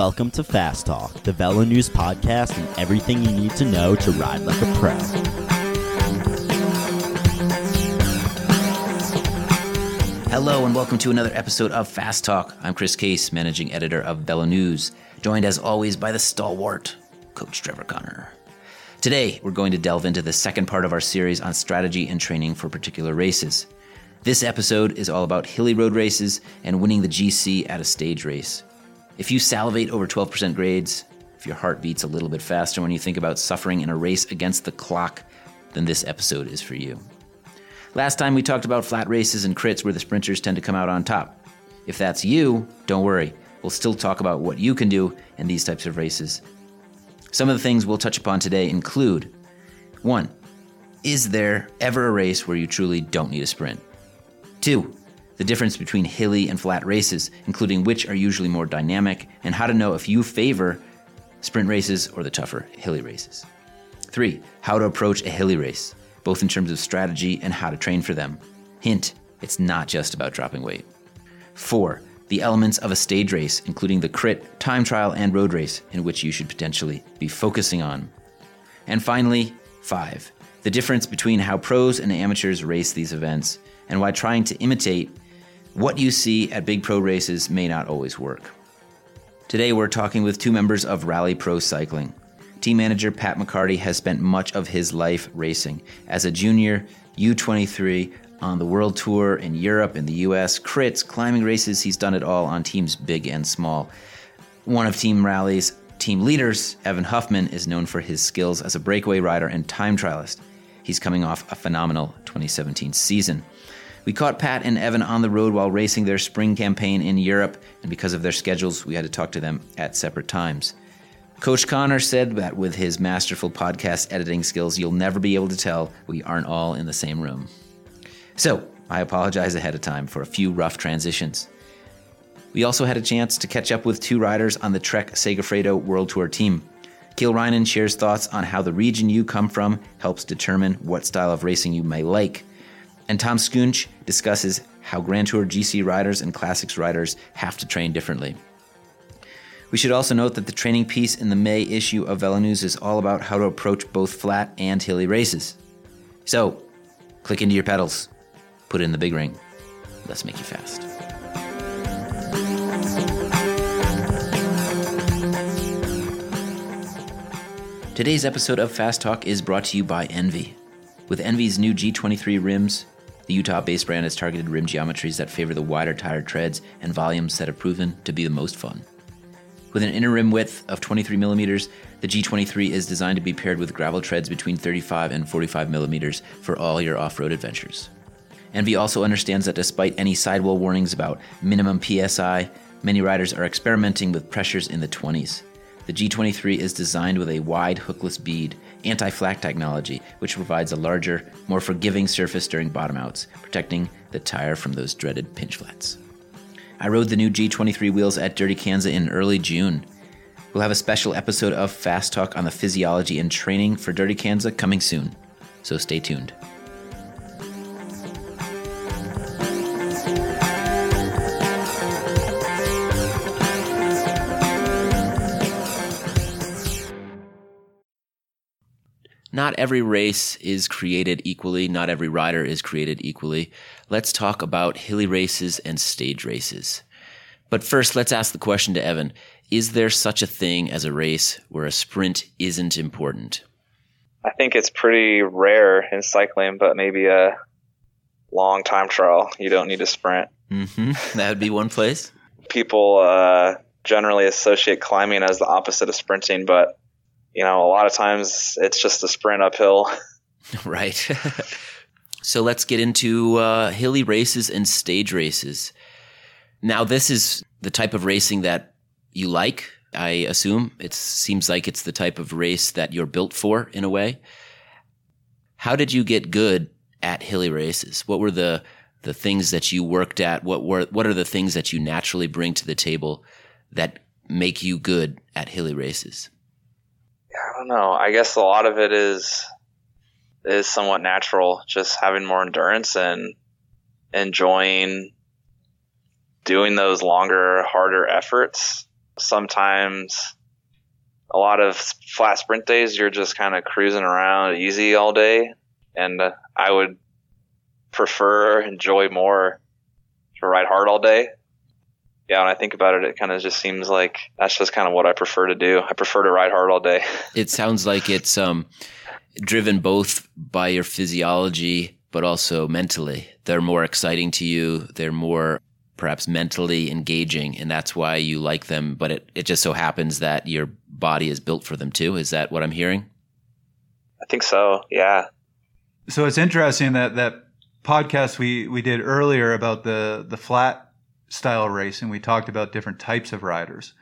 Welcome to Fast Talk, the Velo News podcast, and everything you need to know to ride like a pro. Hello, and welcome to another episode of Fast Talk. I'm Chris Case, managing editor of Velo News, joined as always by the stalwart, Coach Trevor Connor. Today, we're going to delve into the second part of our series on strategy and training for particular races. This episode is all about hilly road races and winning the GC at a stage race. If you salivate over 12% grades, if your heart beats a little bit faster when you think about suffering in a race against the clock, then this episode is for you. Last time we talked about flat races and crits where the sprinters tend to come out on top. If that's you, don't worry. We'll still talk about what you can do in these types of races. Some of the things we'll touch upon today include 1. Is there ever a race where you truly don't need a sprint? 2 the difference between hilly and flat races, including which are usually more dynamic, and how to know if you favor sprint races or the tougher hilly races. Three, how to approach a hilly race, both in terms of strategy and how to train for them. Hint, it's not just about dropping weight. Four, the elements of a stage race, including the crit, time trial, and road race, in which you should potentially be focusing on. And finally, five, the difference between how pros and amateurs race these events, and why trying to imitate what you see at big pro races may not always work. Today, we're talking with two members of Rally Pro Cycling. Team manager Pat McCarty has spent much of his life racing. As a junior, U23, on the world tour in Europe, in the US, crits, climbing races, he's done it all on teams big and small. One of Team Rally's team leaders, Evan Huffman, is known for his skills as a breakaway rider and time trialist. He's coming off a phenomenal 2017 season. We caught Pat and Evan on the road while racing their spring campaign in Europe, and because of their schedules, we had to talk to them at separate times. Coach Connor said that with his masterful podcast editing skills, you'll never be able to tell we aren't all in the same room. So, I apologize ahead of time for a few rough transitions. We also had a chance to catch up with two riders on the Trek Segafredo World Tour team. Kiel Reijnen shares thoughts on how the region you come from helps determine what style of racing you may like. And Toms Skujiņš discusses how Grand Tour GC riders and Classics riders have to train differently. We should also note that the training piece in the May issue of Velo News is all about how to approach both flat and hilly races. So, click into your pedals, put in the big ring. Let's make you fast. Today's episode of Fast Talk is brought to you by ENVE. With ENVE's new G23 rims, the Utah based brand has targeted rim geometries that favor the wider tire treads and volumes that have proven to be the most fun. With an inner rim width of 23 millimeters, the G23 is designed to be paired with gravel treads between 35 and 45 millimeters for all your off road adventures. ENVE also understands that despite any sidewall warnings about minimum PSI, many riders are experimenting with pressures in the 20s. The G23 is designed with a wide hookless bead anti flak technology, which provides a larger, more forgiving surface during bottom outs, protecting the tire from those dreaded pinch flats. I rode the new G23 wheels at Dirty Kanza in early June. We'll have a special episode of Fast Talk on the physiology and training for Dirty Kanza coming soon, so stay tuned. Not every race is created equally. Not every rider is created equally. Let's talk about hilly races and stage races. But first, let's ask the question to Evan. Is there such a thing as a race where a sprint isn't important? I think it's pretty rare in cycling, but maybe a long time trial. You don't need a sprint. Mm-hmm. That would be one place. People uh, generally associate climbing as the opposite of sprinting, but you know, a lot of times it's just a sprint uphill. right. so let's get into uh, hilly races and stage races. Now, this is the type of racing that you like, I assume. It seems like it's the type of race that you're built for in a way. How did you get good at hilly races? What were the the things that you worked at? What were what are the things that you naturally bring to the table that make you good at hilly races? I don't know. I guess a lot of it is is somewhat natural. Just having more endurance and enjoying doing those longer, harder efforts. sometimes a lot of flat sprint days, you're just kind of cruising around easy all day. And uh, I would prefer, enjoy more to ride hard all day. Yeah, when I think about it, it kind of just seems like that's just kind of what I prefer to do. I prefer to ride hard all day. It sounds like it's um, driven both by your physiology, but also mentally. They're more exciting to you. They're more perhaps mentally engaging, and that's why you like them. But it, it just so happens that your body is built for them too. Is that what I'm hearing? I think so. Yeah. So it's interesting that that podcast we we did earlier about the the flat style racing. We talked about different types of riders,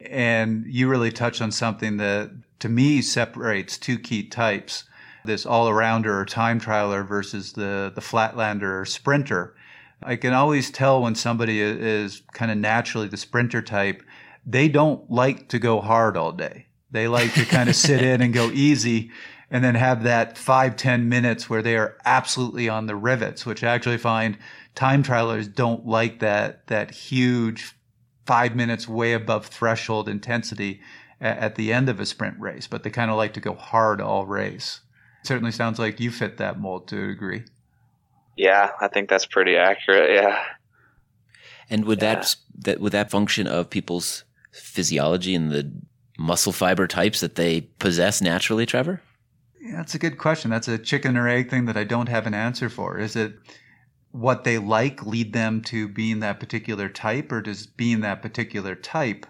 and you really touched on something that to me separates two key types: this all arounder or time trialer versus the the flatlander or sprinter. I can always tell when somebody is kind of naturally the sprinter type. They don't like to go hard all day. They like to kind of sit in and go easy and then have that five ten minutes where they are absolutely on the rivets, which I actually find time trialers don't like that, that huge five minutes way above threshold intensity at, at the end of a sprint race, but they kind of like to go hard all race. It certainly sounds like you fit that mold to a degree. Yeah, I think that's pretty accurate. Yeah. And would yeah. that that would that function of people's physiology and the muscle fiber types that they possess naturally, Trevor? Yeah, that's a good question. That's a chicken or egg thing that I don't have an answer for. Is it what they like lead them to being that particular type, or does being that particular type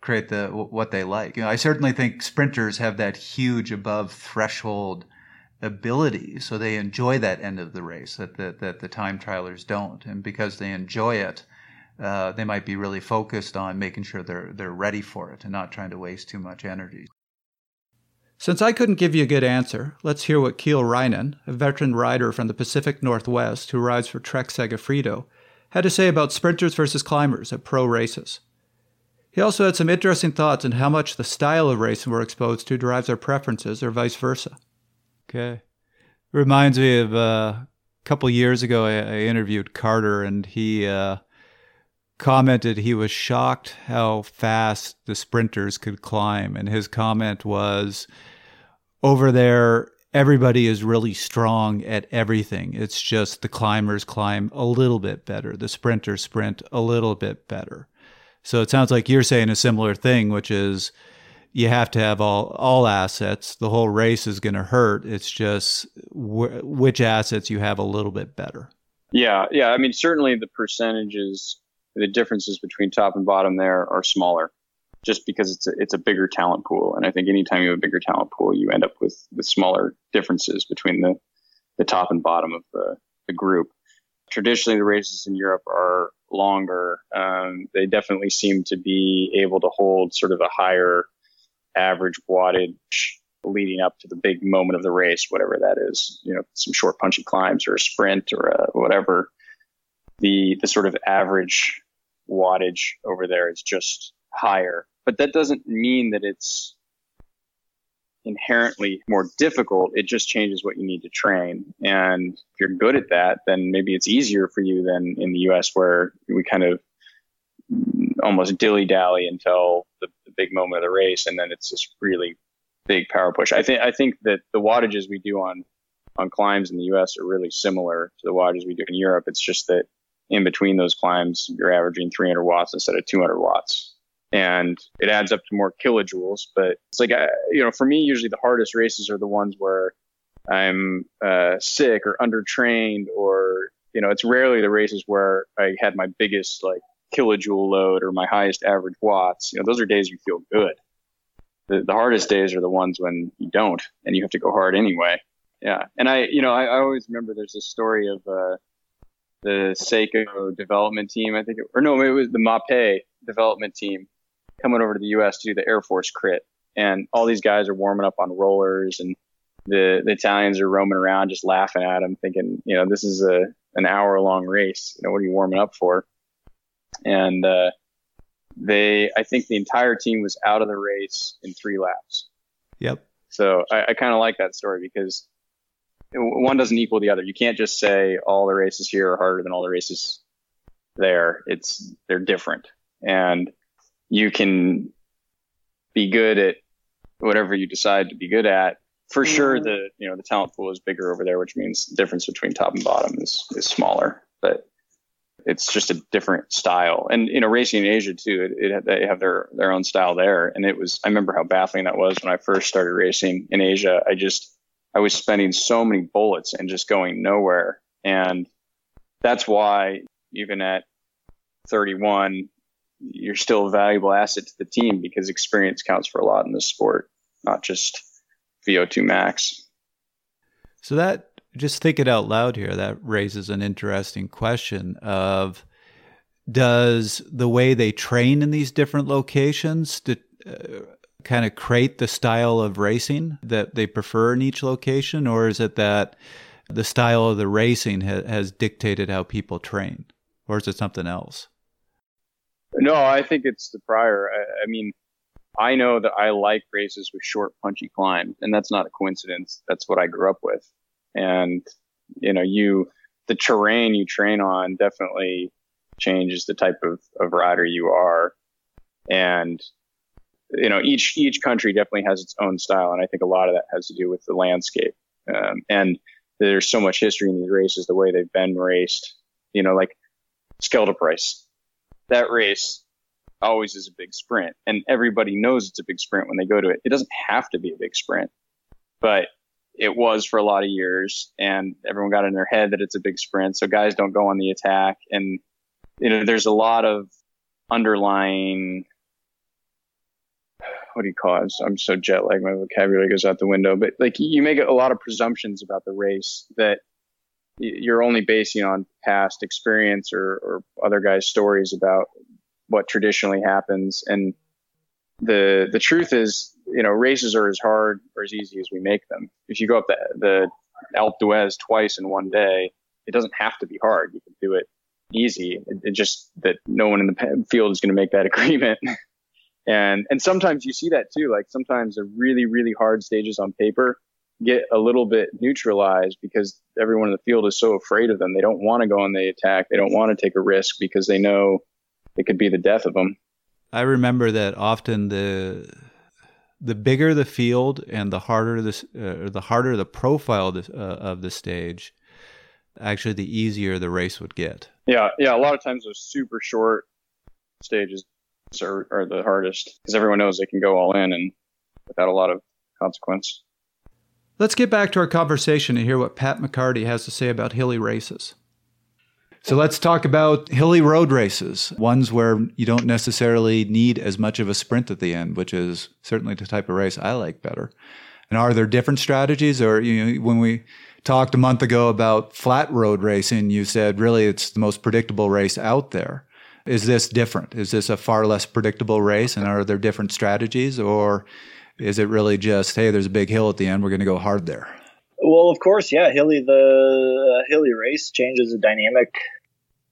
create the what they like? You know, I certainly think sprinters have that huge above threshold ability, so they enjoy that end of the race that the, that the time trialers don't, and because they enjoy it, uh, they might be really focused on making sure they're they're ready for it and not trying to waste too much energy. Since I couldn't give you a good answer, let's hear what Kiel Reijnen, a veteran rider from the Pacific Northwest who rides for Trek Segafredo, had to say about sprinters versus climbers at pro races. He also had some interesting thoughts on how much the style of racing we're exposed to drives our preferences or vice versa. Okay. Reminds me of uh, a couple years ago, I, I, interviewed Carter, and he uh, commented he was shocked how fast the sprinters could climb. And his comment was over there, everybody is really strong at everything. It's just the climbers climb a little bit better, the sprinters sprint a little bit better. So it sounds like you're saying a similar thing, which is you have to have all all assets. The whole race is going to hurt. It's just wh- which assets you have a little bit better. Yeah, yeah. I mean, certainly the percentages, the differences between top and bottom there are smaller, just because it's a, it's a bigger talent pool. And I think anytime you have a bigger talent pool, you end up with with smaller differences between the the top and bottom of the the group. Traditionally, the races in Europe are longer. Um, they definitely seem to be able to hold sort of a higher average wattage leading up to the big moment of the race, whatever that is, you know, some short punchy climbs or a sprint or a whatever. The the sort of average wattage over there is just higher, but that doesn't mean that it's inherently more difficult. It just changes what you need to train. And if you're good at that, then maybe it's easier for you than in the US where we kind of almost dilly dally until the, the, big moment of the race, and then it's this really big power push. I think I think that the wattages we do on on climbs in the U.S. are really similar to the wattages we do in Europe. It's just that in between those climbs, you're averaging 300 watts instead of 200 watts, and it adds up to more kilojoules. But it's like I, you know, for me, usually the hardest races are the ones where I'm uh, sick or undertrained, or you know, it's rarely the races where I had my biggest like kilojoule load or my highest average watts, you know, those are days you feel good. The, the hardest days are the ones when you don't and you have to go hard anyway. Yeah. And I, you know, I, I always remember there's a story of uh, the Saeco development team, I think, it, or no, it was the Mapei development team coming over to the U.S. to do the Air Force crit. And all these guys are warming up on rollers and the, the Italians are roaming around just laughing at them, thinking, you know, this is a an hour long race. You know, what are you warming up for? and uh, they I think the entire team was out of the race in three laps. Yep. So I, I kind of like that story because one doesn't equal the other. You can't just say all the races here are harder than all the races there. It's they're different, and you can be good at whatever you decide to be good at. For mm-hmm. sure, the you know the talent pool is bigger over there, which means the difference between top and bottom is is smaller. But it's just a different style. And you know, racing in Asia too, it, it, they have their their own style there. And it was I remember how baffling that was when I first started racing in Asia. I just I was spending so many bullets and just going nowhere. And that's why even at 31, you're still a valuable asset to the team because experience counts for a lot in this sport, not just VO2 max. So that just think it out loud here. That raises an interesting question of does the way they train in these different locations uh, kind of create the style of racing that they prefer in each location, or is it that the style of the racing ha- has dictated how people train, or is it something else? No, I think it's the prior. I, I mean, I know that I like races with short, punchy climbs, and that's not a coincidence. That's what I grew up with. And, you know, you, the terrain you train on definitely changes the type of, of rider you are. And, you know, each, each country definitely has its own style. And I think a lot of that has to do with the landscape. Um, and there's so much history in these races, the way they've been raced, you know, like Scheldeprijs. That race always is a big sprint and everybody knows it's a big sprint when they go to it. It doesn't have to be a big sprint, but it was for a lot of years and everyone got in their head that it's a big sprint. So guys don't go on the attack. And, you know, there's a lot of underlying, what do you call it? I'm so jet lagged. My vocabulary goes out the window, but like you make a lot of presumptions about the race that you're only basing on past experience or, or other guys' stories about what traditionally happens. And the, the truth is you know, races are as hard or as easy as we make them. If you go up the, the Alpe d'Huez twice in one day, it doesn't have to be hard. You can do it easy. It, it just that no one in the field is going to make that agreement. And and sometimes you see that too. Like sometimes the really really hard stages on paper get a little bit neutralized because everyone in the field is so afraid of them. They don't want to go on the attack. They don't want to take a risk because they know it could be the death of them. I remember that often the the bigger the field and the harder this uh, the harder the profile of the, uh, of the stage, actually the easier the race would get. Yeah, yeah. A lot of times those super short stages are, are the hardest because everyone knows they can go all in and without a lot of consequence. Let's get back to our conversation and hear what Pat McCarty has to say about hilly races. So let's talk about hilly road races, ones where you don't necessarily need as much of a sprint at the end, which is certainly the type of race I like better. And are there different strategies? Or you know, when we talked a month ago about flat road racing, you said really it's the most predictable race out there. Is this different? Is this a far less predictable race? And are there different strategies? Or is it really just, hey, there's a big hill at the end, we're going to go hard there? Well, of course, yeah. Hilly the hilly race changes the dynamic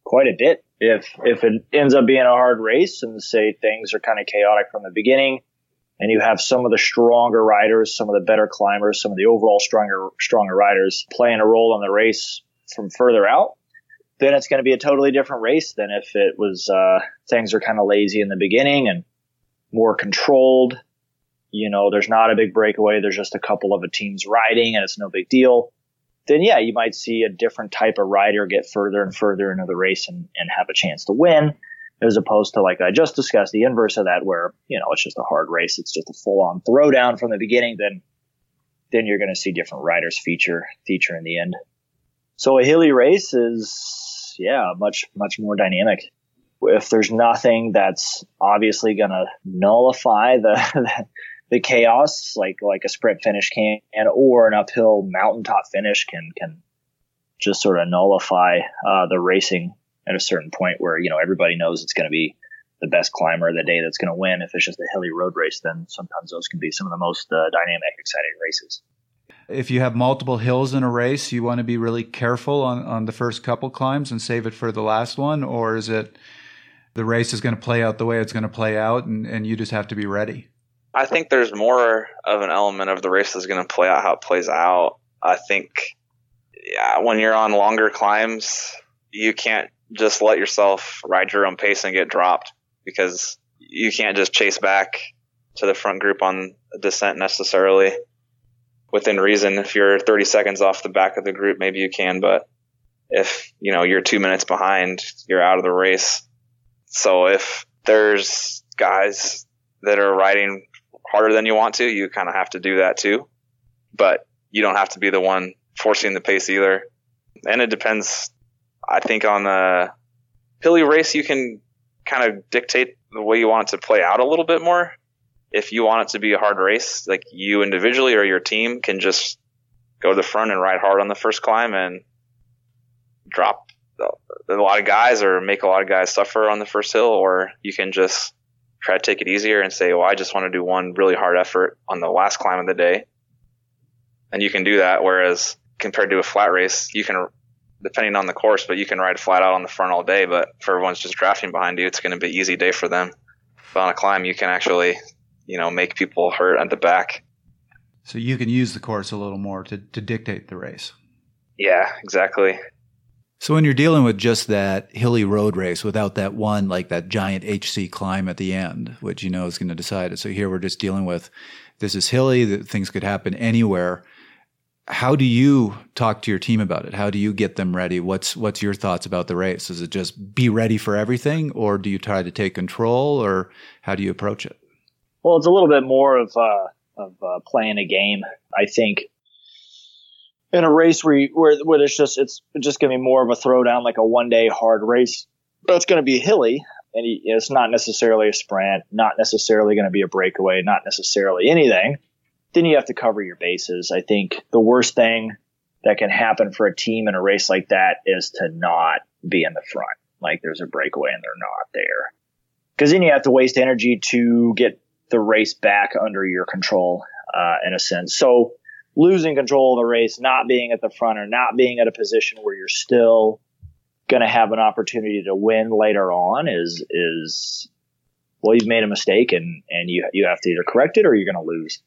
quite a bit. If if it ends up being a hard race and say things are kind of chaotic from the beginning, and you have some of the stronger riders, some of the better climbers, some of the overall stronger stronger riders playing a role in the race from further out, then it's going to be a totally different race than if it was uh, things are kind of lazy in the beginning and more controlled. You know, there's not a big breakaway. There's just a couple of a teams riding, and it's no big deal then yeah, you might see a different type of rider get further and further into the race and, and have a chance to win, as opposed to like I just discussed, the inverse of that, where you know it's just a hard race, it's just a full on throwdown from the beginning. Then, then you're going to see different riders feature feature in the end. So a hilly race is yeah much much more dynamic. If there's nothing that's obviously going to nullify the the chaos like like a sprint finish can or an uphill mountaintop finish can can just sort of nullify uh, the racing at a certain point where you know everybody knows it's going to be the best climber of the day that's going to win. If it's just a hilly road race, then sometimes those can be some of the most uh, dynamic, exciting races. If you have multiple hills in a race, you want to be really careful on, on the first couple climbs and save it for the last one, or is it the race is going to play out the way it's going to play out, and, and you just have to be ready? I think there's more of an element of the race that's going to play out how it plays out. I think, yeah, when you're on longer climbs, you can't just let yourself ride your own pace and get dropped because you can't just chase back to the front group on a descent necessarily within reason. If you're 30 seconds off the back of the group, maybe you can, but if, you know, you're two minutes behind, you're out of the race. So if there's guys that are riding harder than you want to, you kind of have to do that too. But you don't have to be the one forcing the pace either. And it depends, I think, on the hilly race, you can kind of dictate the way you want it to play out a little bit more. If you want it to be a hard race, like you individually or your team can just go to the front and ride hard on the first climb and drop a lot of guys or make a lot of guys suffer on the first hill, or you can just try to take it easier and say, well, I just want to do one really hard effort on the last climb of the day. And you can do that. Whereas compared to a flat race, you can, depending on the course, but you can ride flat out on the front all day. But if everyone's just drafting behind you, it's going to be an easy day for them. But on a climb, you can actually, you know, make people hurt at the back. So you can use the course a little more to, to dictate the race. Yeah, exactly. So when you're dealing with just that hilly road race without that one, like that giant HC climb at the end, which you know is going to decide it. So here we're just dealing with this is hilly, that things could happen anywhere. How do you talk to your team about it? How do you get them ready? What's what's your thoughts about the race? Is it just be ready for everything, or do you try to take control, or how do you approach it? Well, it's a little bit more of uh, of uh, playing a game. I think in a race where, you, where where it's just it's just going to be more of a throwdown, like a one day hard race. That's going to be hilly, and it's not necessarily a sprint, not necessarily going to be a breakaway, not necessarily anything. Then you have to cover your bases. I think the worst thing that can happen for a team in a race like that is to not be in the front. Like there's a breakaway and they're not there. Because then you have to waste energy to get the race back under your control, uh, in a sense. So losing control of the race, not being at the front or not being at a position where you're still going to have an opportunity to win later on is, is, well, you've made a mistake and, and you, you have to either correct it or you're going to lose.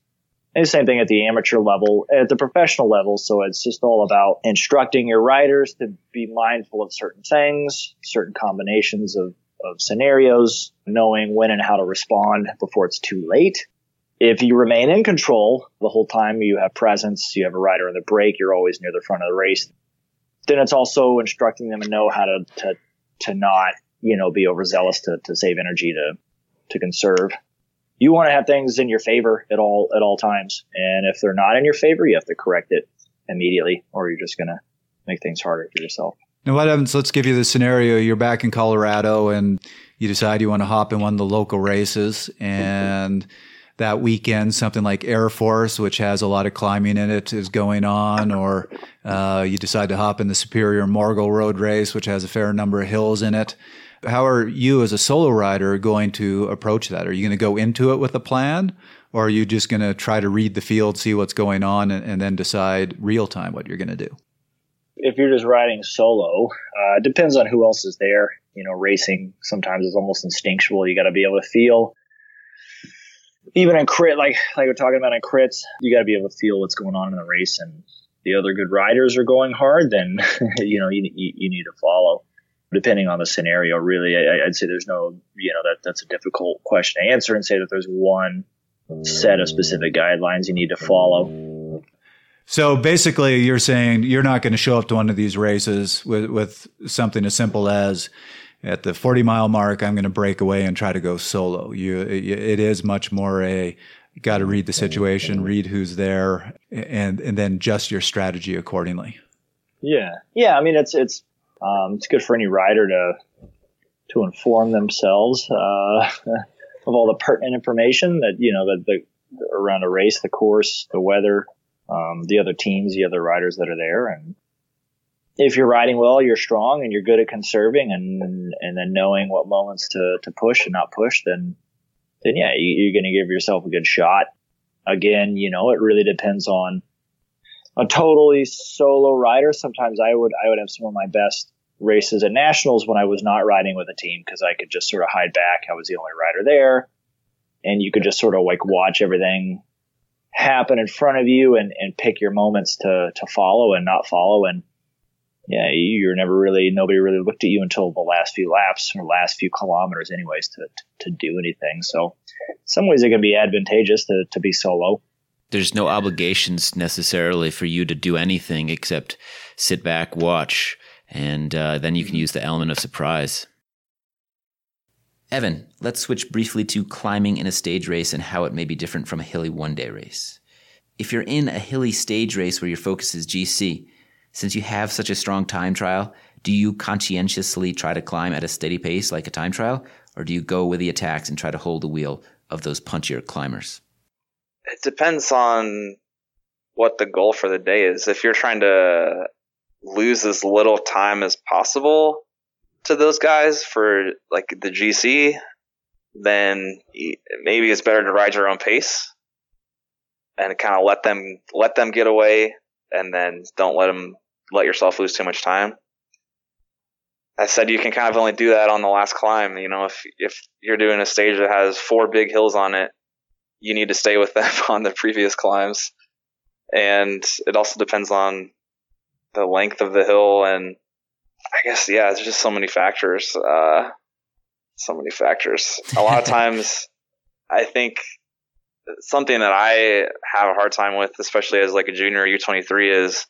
And the same thing at the amateur level, at the professional level. So it's just all about instructing your riders to be mindful of certain things, certain combinations of, of scenarios, knowing when and how to respond before it's too late if you remain in control the whole time, you have presence, you have a rider in the break, you're always near the front of the race. Then it's also instructing them to know how to, to, to not, you know, be overzealous to, to save energy to, to conserve. You want to have things in your favor at all, at all times. And if they're not in your favor, you have to correct it immediately or you're just going to make things harder for yourself. Now, what happens? Let's give you the scenario. You're back in Colorado and you decide you want to hop in one of the local races and that weekend, something like Air Force, which has a lot of climbing in it, is going on, or uh, you decide to hop in the Superior Morgul Road Race, which has a fair number of hills in it. How are you, as a solo rider, going to approach that? Are you going to go into it with a plan, or are you just going to try to read the field, see what's going on, and, and then decide real time what you're going to do? If you're just riding solo, uh, it depends on who else is there. You know, racing sometimes is almost instinctual. You got to be able to feel even in crit, like like we're talking about in crits, you got to be able to feel what's going on in the race, and the other good riders are going hard, then you know you, you, you need to follow. Depending on the scenario, really, I, would say there's no, you know, that that's a difficult question to answer and say that there's one set of specific guidelines you need to follow. So basically, you're saying you're not going to show up to one of these races with, with something as simple as at the 40 mile mark, I'm going to break away and try to go solo. You, it is much more a, got to read the situation, read who's there, and and then adjust your strategy accordingly. Yeah, yeah. I mean, it's it's um, it's good for any rider to to inform themselves uh, of all the pertinent information that you know that the around a race, the course, the weather, um, the other teams, the other riders that are there, and if you're riding well, you're strong and you're good at conserving and and then knowing what moments to, to push and not push, then then yeah, you, are going to give yourself a good shot. Again, you know, it really depends on a totally solo rider. Sometimes I would I would have some of my best races at nationals when I was not riding with a team because I could just sort of hide back. I was the only rider there, and you could just sort of like watch everything happen in front of you and, and pick your moments to to follow and not follow and yeah, you're never really nobody really looked at you until the last few laps or last few kilometers, anyways, to to do anything. So, some ways it can be advantageous to to be solo. There's no obligations necessarily for you to do anything except sit back, watch, and uh, then you can use the element of surprise. Evan, let's switch briefly to climbing in a stage race and how it may be different from a hilly one day race. If you're in a hilly stage race where your focus is GC, since you have such a strong time trial, do you conscientiously try to climb at a steady pace like a time trial, or do you go with the attacks and try to hold the wheel of those punchier climbers? It depends on what the goal for the day is. If you're trying to lose as little time as possible to those guys for like the GC, then maybe it's better to ride your own pace and kind of let them let them get away and then don't let them let yourself lose too much time. I said you can kind of only do that on the last climb. You know, if if you're doing a stage that has four big hills on it, you need to stay with them on the previous climbs. And it also depends on the length of the hill and I guess yeah, it's just so many factors. Uh, so many factors. A lot of times, I think something that I have a hard time with, especially as like a junior U23, is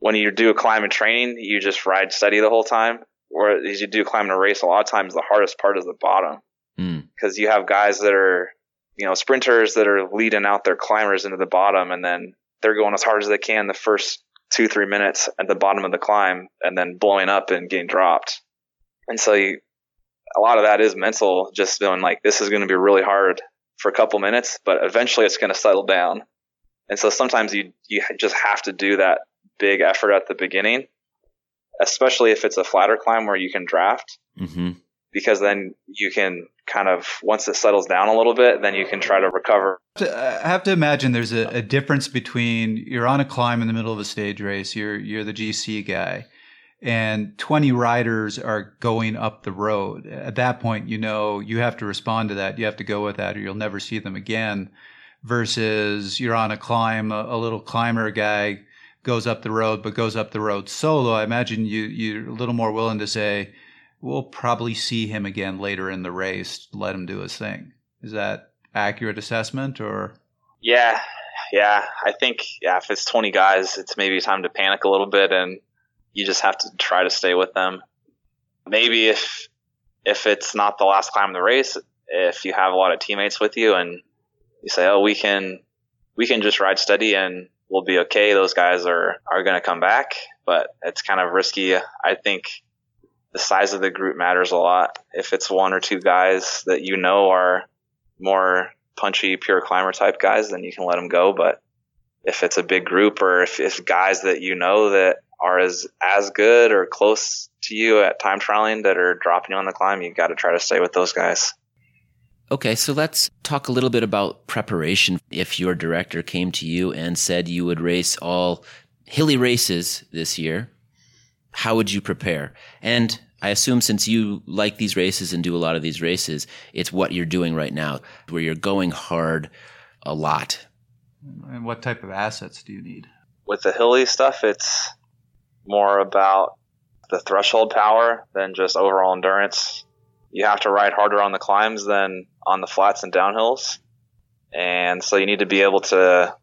when you do a climb and training, you just ride steady the whole time. Whereas you do climb in a race, a lot of times the hardest part is the bottom because mm. you have guys that are, you know, sprinters that are leading out their climbers into the bottom, and then they're going as hard as they can the first two three minutes at the bottom of the climb, and then blowing up and getting dropped. And so you, a lot of that is mental, just feeling like this is going to be really hard for a couple minutes, but eventually it's going to settle down. And so sometimes you you just have to do that big effort at the beginning, especially if it's a flatter climb where you can draft, mm-hmm. Because then you can kind of once it settles down a little bit, then you can try to recover. Uh, I have to imagine there's a, a difference between you're on a climb in the middle of a stage race, you're you're the GC guy, and 20 riders are going up the road. At that point, you know you have to respond to that. You have to go with that, or you'll never see them again. Versus you're on a climb, a, a little climber guy goes up the road, but goes up the road solo, I imagine you you're a little more willing to say, we'll probably see him again later in the race. Let him do his thing. Is that accurate assessment or? Yeah, yeah. I think yeah, if it's 20 guys, it's maybe time to panic a little bit, and you just have to try to stay with them. Maybe if if it's not the last climb of the race, if you have a lot of teammates with you and you say, oh, we can we can just ride steady and we'll be okay. Those guys are, are going to come back, but it's kind of risky. I think the size of the group matters a lot. If it's one or two guys that you know are more punchy, pure climber type guys, then you can let them go. But if it's a big group or if, guys that you know that are as, as good or close to you at time trialing that are dropping you on the climb, you've got to try to stay with those guys. Okay, so let's talk a little bit about preparation. If your director came to you and said you would race all hilly races this year, how would you prepare? And I assume since you like these races and do a lot of these races, it's what you're doing right now, where you're going hard a lot. And what type of assets do you need? With the hilly stuff, it's more about the threshold power than just overall endurance you have to ride harder on the climbs than on the flats and downhills. And so you need to be able to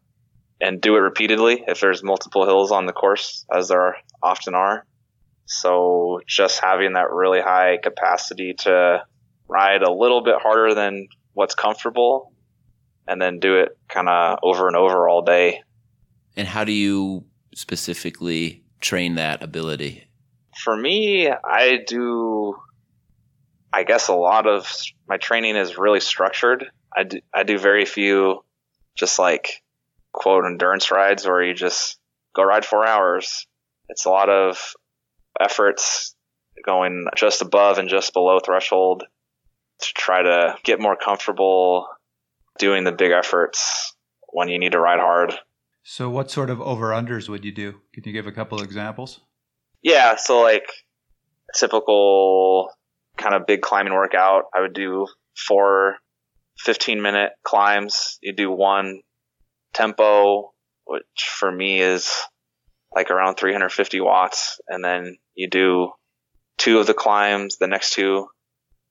and do it repeatedly if there's multiple hills on the course, as there often are. So just having that really high capacity to ride a little bit harder than what's comfortable and then do it kind of over and over all day. And how do you specifically train that ability? For me, I do I guess a lot of my training is really structured. I do, I do very few just like quote endurance rides where you just go ride four hours. It's a lot of efforts going just above and just below threshold to try to get more comfortable doing the big efforts when you need to ride hard. So, what sort of over unders would you do? Can you give a couple examples? Yeah, so like typical kind of big climbing workout, I would do four 15 minute climbs. You do one tempo, which for me is like around 350 watts, and then you do two of the climbs, the next two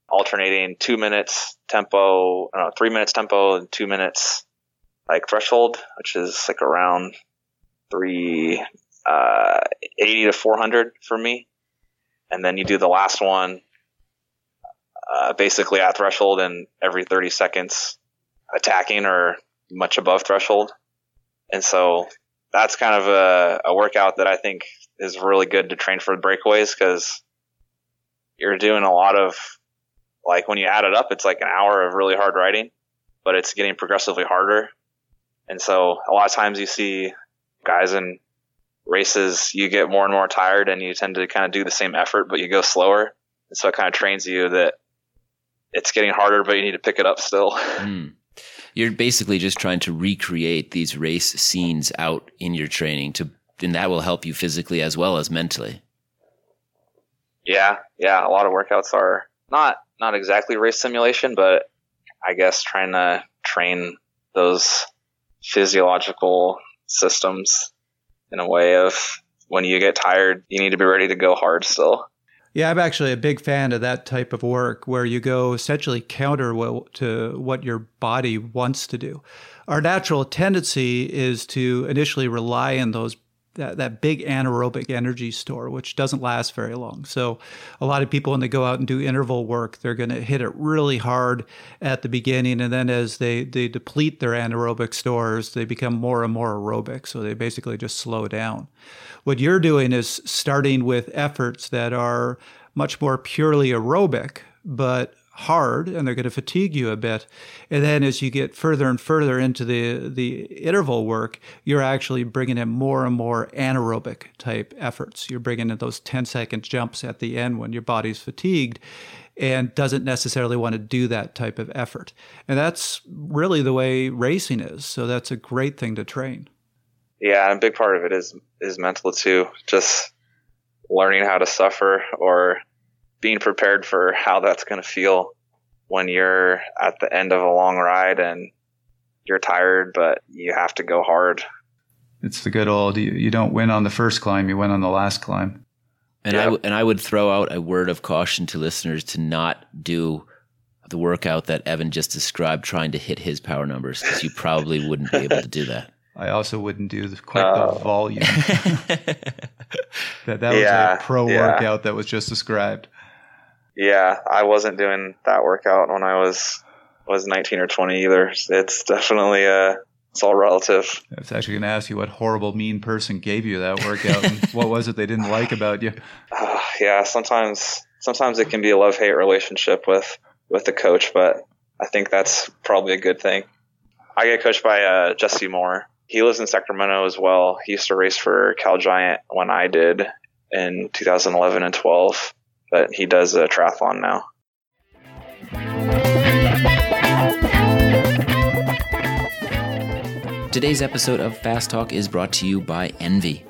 alternating two minutes tempo, know, three minutes tempo and two minutes like threshold, which is like around three uh, 80 to 400 for me. And then you do the last one uh, basically at threshold and every 30 seconds attacking or much above threshold. And so that's kind of a, a workout that I think is really good to train for breakaways because you're doing a lot of like when you add it up, it's like an hour of really hard riding, but it's getting progressively harder. And so a lot of times you see guys in races, you get more and more tired and you tend to kind of do the same effort, but you go slower. And so it kind of trains you that it's getting harder, but you need to pick it up still. Mm. You're basically just trying to recreate these race scenes out in your training to, and that will help you physically as well as mentally. Yeah. Yeah. A lot of workouts are not, not exactly race simulation, but I guess trying to train those physiological systems in a way of when you get tired, you need to be ready to go hard still. Yeah, I'm actually a big fan of that type of work where you go essentially counter to what your body wants to do. Our natural tendency is to initially rely on those that, that big anaerobic energy store, which doesn't last very long. So, a lot of people, when they go out and do interval work, they're going to hit it really hard at the beginning. And then as they, they deplete their anaerobic stores, they become more and more aerobic. So, they basically just slow down. What you're doing is starting with efforts that are much more purely aerobic, but hard and they're going to fatigue you a bit. And then as you get further and further into the, the interval work, you're actually bringing in more and more anaerobic type efforts. You're bringing in those 10 second jumps at the end when your body's fatigued and doesn't necessarily want to do that type of effort. And that's really the way racing is. So that's a great thing to train. Yeah, and a big part of it is is mental too. Just learning how to suffer or being prepared for how that's going to feel when you're at the end of a long ride and you're tired, but you have to go hard. It's the good old you, you don't win on the first climb, you win on the last climb. And yep. I w- and I would throw out a word of caution to listeners to not do the workout that Evan just described, trying to hit his power numbers, because you probably wouldn't be able to do that. I also wouldn't do quite uh, the volume. that that yeah, was a pro yeah. workout that was just described. Yeah, I wasn't doing that workout when I was was 19 or 20 either. It's definitely uh it's all relative. I was actually going to ask you what horrible mean person gave you that workout and what was it they didn't like about you? Uh, yeah, sometimes sometimes it can be a love hate relationship with with the coach, but I think that's probably a good thing. I get coached by uh, Jesse Moore. He lives in Sacramento as well. He used to race for Cal Giant when I did in 2011 and 12 but he does a triathlon now. Today's episode of Fast Talk is brought to you by ENVE.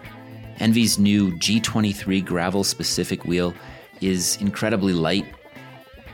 ENVE's new G23 gravel specific wheel is incredibly light.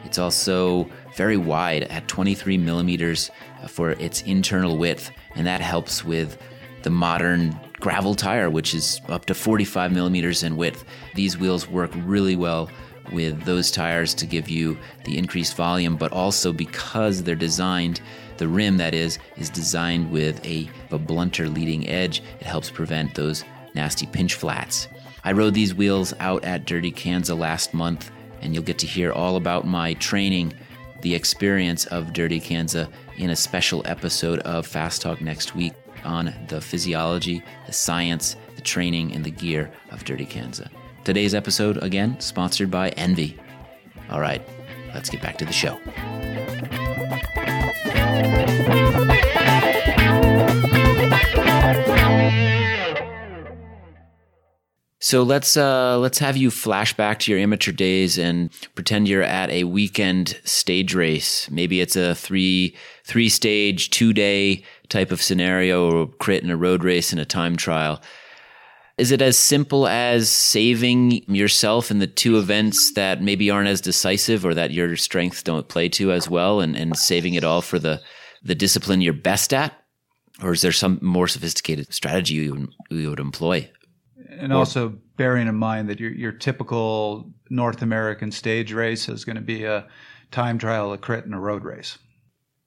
It's also very wide at 23 millimeters for its internal width, and that helps with the modern gravel tire, which is up to 45 millimeters in width. These wheels work really well with those tires to give you the increased volume, but also because they're designed, the rim that is, is designed with a, a blunter leading edge, it helps prevent those nasty pinch flats. I rode these wheels out at Dirty Kanza last month, and you'll get to hear all about my training, the experience of Dirty Kanza in a special episode of Fast Talk next week on the physiology, the science, the training, and the gear of Dirty Kanza. Today's episode, again, sponsored by ENVE. All right, let's get back to the show. So let's uh, let's have you flash back to your amateur days and pretend you're at a weekend stage race. Maybe it's a three three stage, two day type of scenario, or crit in a road race and a time trial. Is it as simple as saving yourself in the two events that maybe aren't as decisive or that your strengths don't play to as well and, and saving it all for the, the discipline you're best at? Or is there some more sophisticated strategy you, you would employ? And also bearing in mind that your your typical North American stage race is going to be a time trial, a crit, and a road race.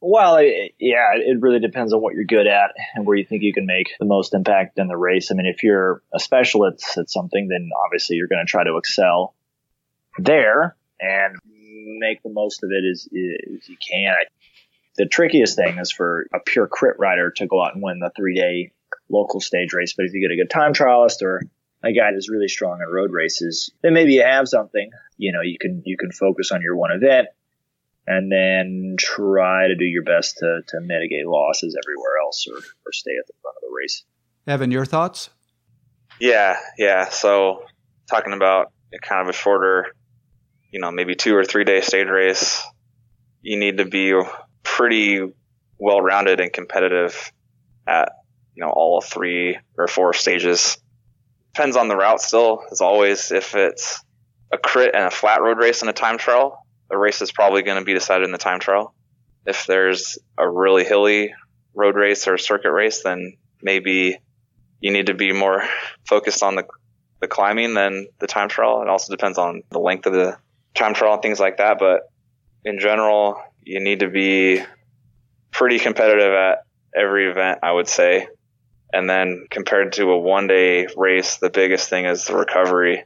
Well, it, yeah, it really depends on what you're good at and where you think you can make the most impact in the race. I mean, if you're a specialist at something, then obviously you're going to try to excel there and make the most of it as, as you can. The trickiest thing is for a pure crit rider to go out and win the three day local stage race. But if you get a good time trialist or a guy that's really strong in road races, then maybe you have something. You know, you can you can focus on your one event and then try to do your best to, to mitigate losses everywhere else or, or stay at the front of the race. Evan, your thoughts? Yeah, yeah. So talking about kind of a shorter, you know, maybe two or three day stage race, you need to be pretty well rounded and competitive at, you know, all three or four stages. Depends on the route still, as always. If it's a crit and a flat road race and a time trial, the race is probably going to be decided in the time trial. If there's a really hilly road race or circuit race, then maybe you need to be more focused on the, the climbing than the time trial. It also depends on the length of the time trial and things like that. But in general, you need to be pretty competitive at every event, I would say. And then compared to a one day race, the biggest thing is the recovery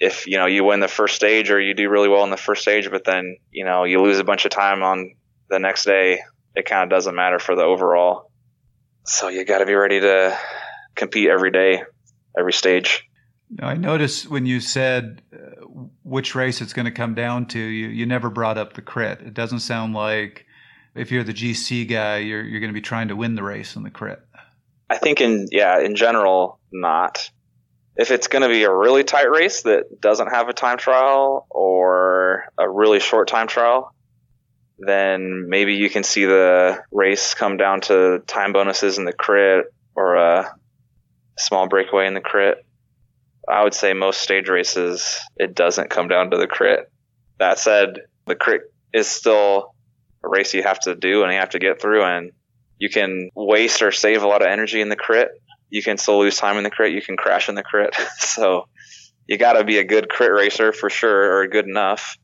if you know you win the first stage or you do really well in the first stage, but then you know you lose a bunch of time on the next day, it kind of doesn't matter for the overall. So you got to be ready to compete every day, every stage. Now, I noticed when you said uh, which race it's going to come down to, you, you never brought up the crit. It doesn't sound like if you're the GC guy, you're you're going to be trying to win the race in the crit. I think in yeah, in general, not if it's going to be a really tight race that doesn't have a time trial or a really short time trial, then maybe you can see the race come down to time bonuses in the crit or a small breakaway in the crit. I would say most stage races, it doesn't come down to the crit. That said, the crit is still a race you have to do and you have to get through and you can waste or save a lot of energy in the crit you can still lose time in the crit. You can crash in the crit. so you got to be a good crit racer for sure, or good enough.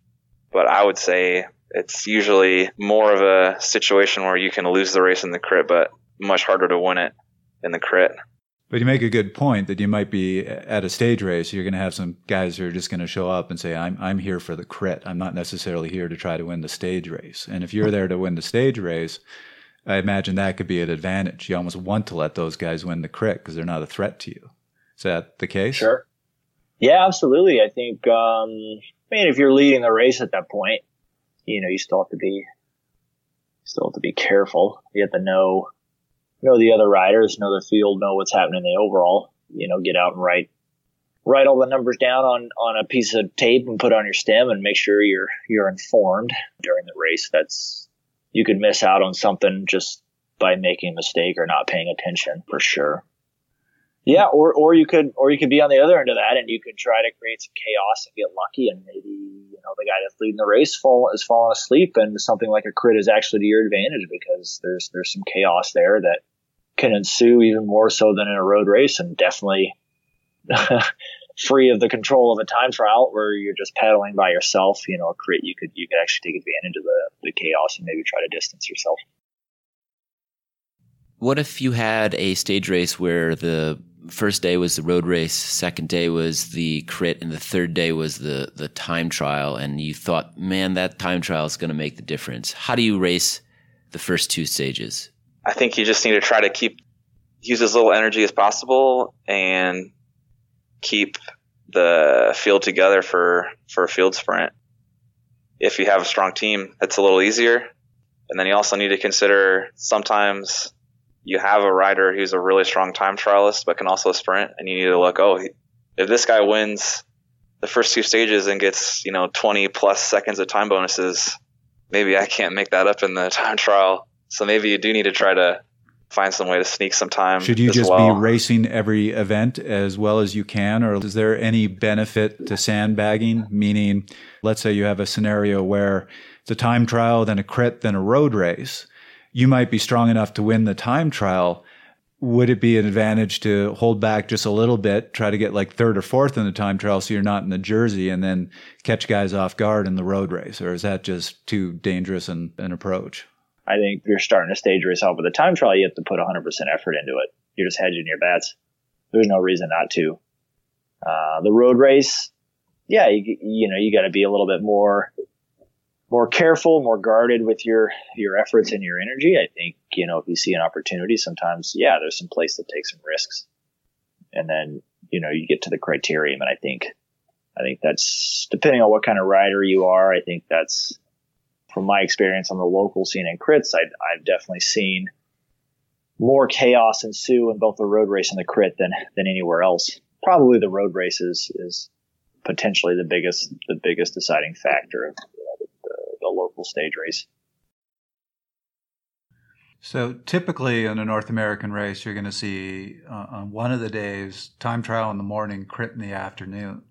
But I would say it's usually more of a situation where you can lose the race in the crit, but much harder to win it in the crit. But you make a good point that you might be at a stage race. You're going to have some guys who are just going to show up and say, "I'm I'm here for the crit. I'm not necessarily here to try to win the stage race." And if you're there to win the stage race, I imagine that could be an advantage. You almost want to let those guys win the crit because they're not a threat to you. Is that the case? Sure. Yeah, absolutely. I think, um, I mean, if you're leading the race at that point, you know, you still have to be, still have to be careful. You have to know, know the other riders, know the field, know what's happening in the overall, you know, get out and write, write all the numbers down on, on a piece of tape and put on your stem and make sure you're, you're informed during the race. That's, you could miss out on something just by making a mistake or not paying attention for sure. Yeah, or or you could or you could be on the other end of that and you could try to create some chaos and get lucky and maybe you know the guy that's leading the race fall is falling asleep and something like a crit is actually to your advantage because there's there's some chaos there that can ensue even more so than in a road race and definitely free of the control of a time trial where you're just pedaling by yourself, you know, a crit, you could you could actually take advantage of the, the chaos and maybe try to distance yourself. What if you had a stage race where the first day was the road race, second day was the crit, and the third day was the the time trial, and you thought, man, that time trial is going to make the difference. How do you race the first two stages? I think you just need to try to keep use as little energy as possible and keep the field together for for a field sprint. If you have a strong team, it's a little easier. And then you also need to consider sometimes you have a rider who's a really strong time trialist but can also sprint, and you need to look, oh, if this guy wins the first two stages and gets you know 20 plus seconds of time bonuses, maybe I can't make that up in the time trial. So maybe you do need to try to find some way to sneak some time. Should you just well. be racing every event as well as you can, or is there any benefit to sandbagging? Meaning, let's say you have a scenario where it's a time trial, then a crit, then a road race. You might be strong enough to win the time trial, would it be an advantage to hold back just a little bit, try to get like third or fourth in the time trial so you're not in the jersey and then catch guys off guard in the road race? Or is that just too dangerous an, an approach? I think you're starting a stage race with a time trial, you have to put 100% effort into it. You're just hedging your bets. There's no reason not to. Uh, the road race, yeah, you, you know, you got to be a little bit more more careful, more guarded with your your efforts and your energy. I think you know if you see an opportunity, sometimes yeah, there's some place to take some risks, and then you know you get to the criterium, and I think I think that's depending on what kind of rider you are. I think that's from my experience on the local scene in crits. I, I've definitely seen more chaos ensue in both the road race and the crit than than anywhere else. Probably the road race is, is potentially the biggest the biggest deciding factor of the local stage race. So typically in a North American race, you're going to see uh, on one of the days time trial in the morning, crit in the afternoon.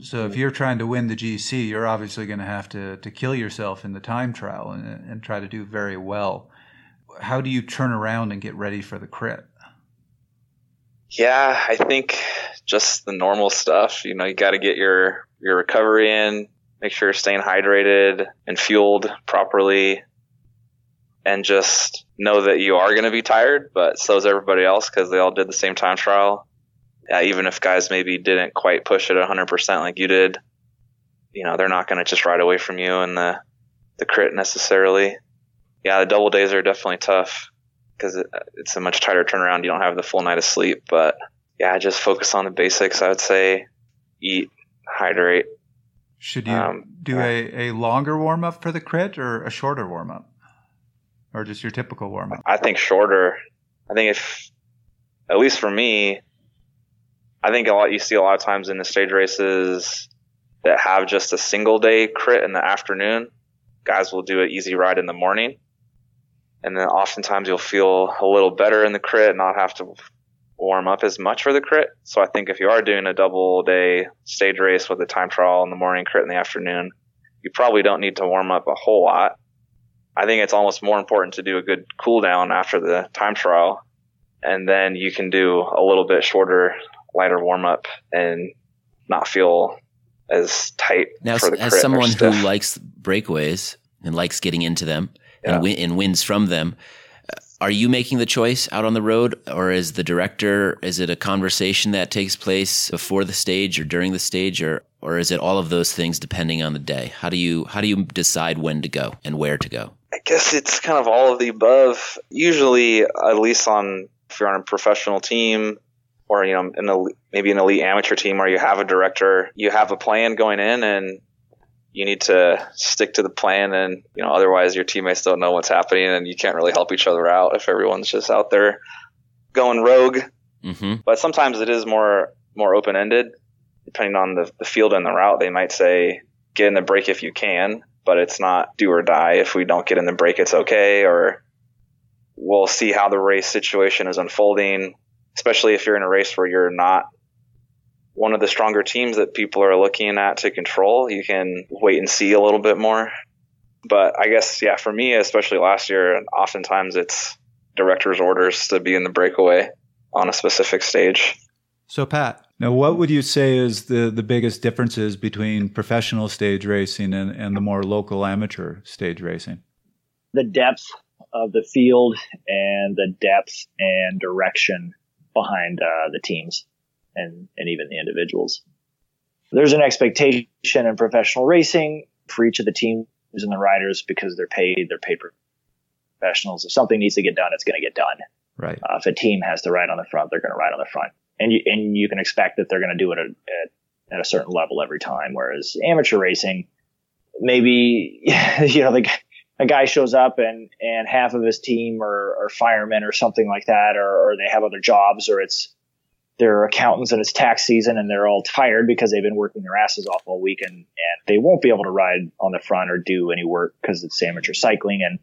So if you're trying to win the GC, you're obviously going to have to to kill yourself in the time trial and, and try to do very well. How do you turn around and get ready for the crit? Yeah, I think just the normal stuff. You know, you got to get your your recovery in, make sure you're staying hydrated and fueled properly and just know that you are going to be tired, but so is everybody else because they all did the same time trial. Yeah, even if guys maybe didn't quite push it 100% like you did, you know, they're not going to just ride away from you in the, the crit necessarily. Yeah, the double days are definitely tough because it, it's a much tighter turnaround. You don't have the full night of sleep, but yeah, just focus on the basics. I would say eat, hydrate, should you um, do a, a longer warm up for the crit or a shorter warm up? Or just your typical warm up? I think shorter. I think if, at least for me, I think a lot you see a lot of times in the stage races that have just a single day crit in the afternoon. Guys will do an easy ride in the morning. And then oftentimes you'll feel a little better in the crit, not have to warm up as much for the crit. So I think if you are doing a double day stage race with a time trial in the morning, crit in the afternoon, you probably don't need to warm up a whole lot. I think it's almost more important to do a good cool down after the time trial, and then you can do a little bit shorter, lighter warm up and not feel as tight. Now, as someone who likes breakaways and likes getting into them yeah. and, win- and wins from them, uh, are you making the choice out on the road or is the director is it a conversation that takes place before the stage or during the stage or or is it all of those things depending on the day how do you how do you decide when to go and where to go i guess it's kind of all of the above usually at least on if you're on a professional team or you know an maybe an elite amateur team where you have a director you have a plan going in and you need to stick to the plan and you know otherwise your teammates don't know what's happening and you can't really help each other out if everyone's just out there going rogue. Mm-hmm. but sometimes it is more more open-ended depending on the, the field and the route. They might say get in the break if you can but it's not do or die. If we don't get in the break it's okay or we'll see how the race situation is unfolding especially if you're in a race where you're not one of the stronger teams that people are looking at to control. You can wait and see a little bit more. But I guess, yeah, for me, especially last year, oftentimes it's director's orders to be in the breakaway on a specific stage. So, Pat, now what would you say is the, the biggest differences between professional stage racing and, and the more local amateur stage racing? The depth of the field and the depth and direction behind uh, the teams and, and even the individuals. There's an expectation in professional racing for each of the teams and the riders because they're paid, they're paid professionals. If something needs to get done, it's going to get done. Right. Uh, if a team has to ride on the front, they're going to ride on the front, and you and you can expect that they're going to do it at, at a certain level every time. Whereas amateur racing, maybe you know the a guy shows up and and half of his team are, are firemen or something like that, or, or they have other jobs, or it's they're accountants and it's tax season and they're all tired because they've been working their asses off all week and, and they won't be able to ride on the front or do any work because it's amateur cycling and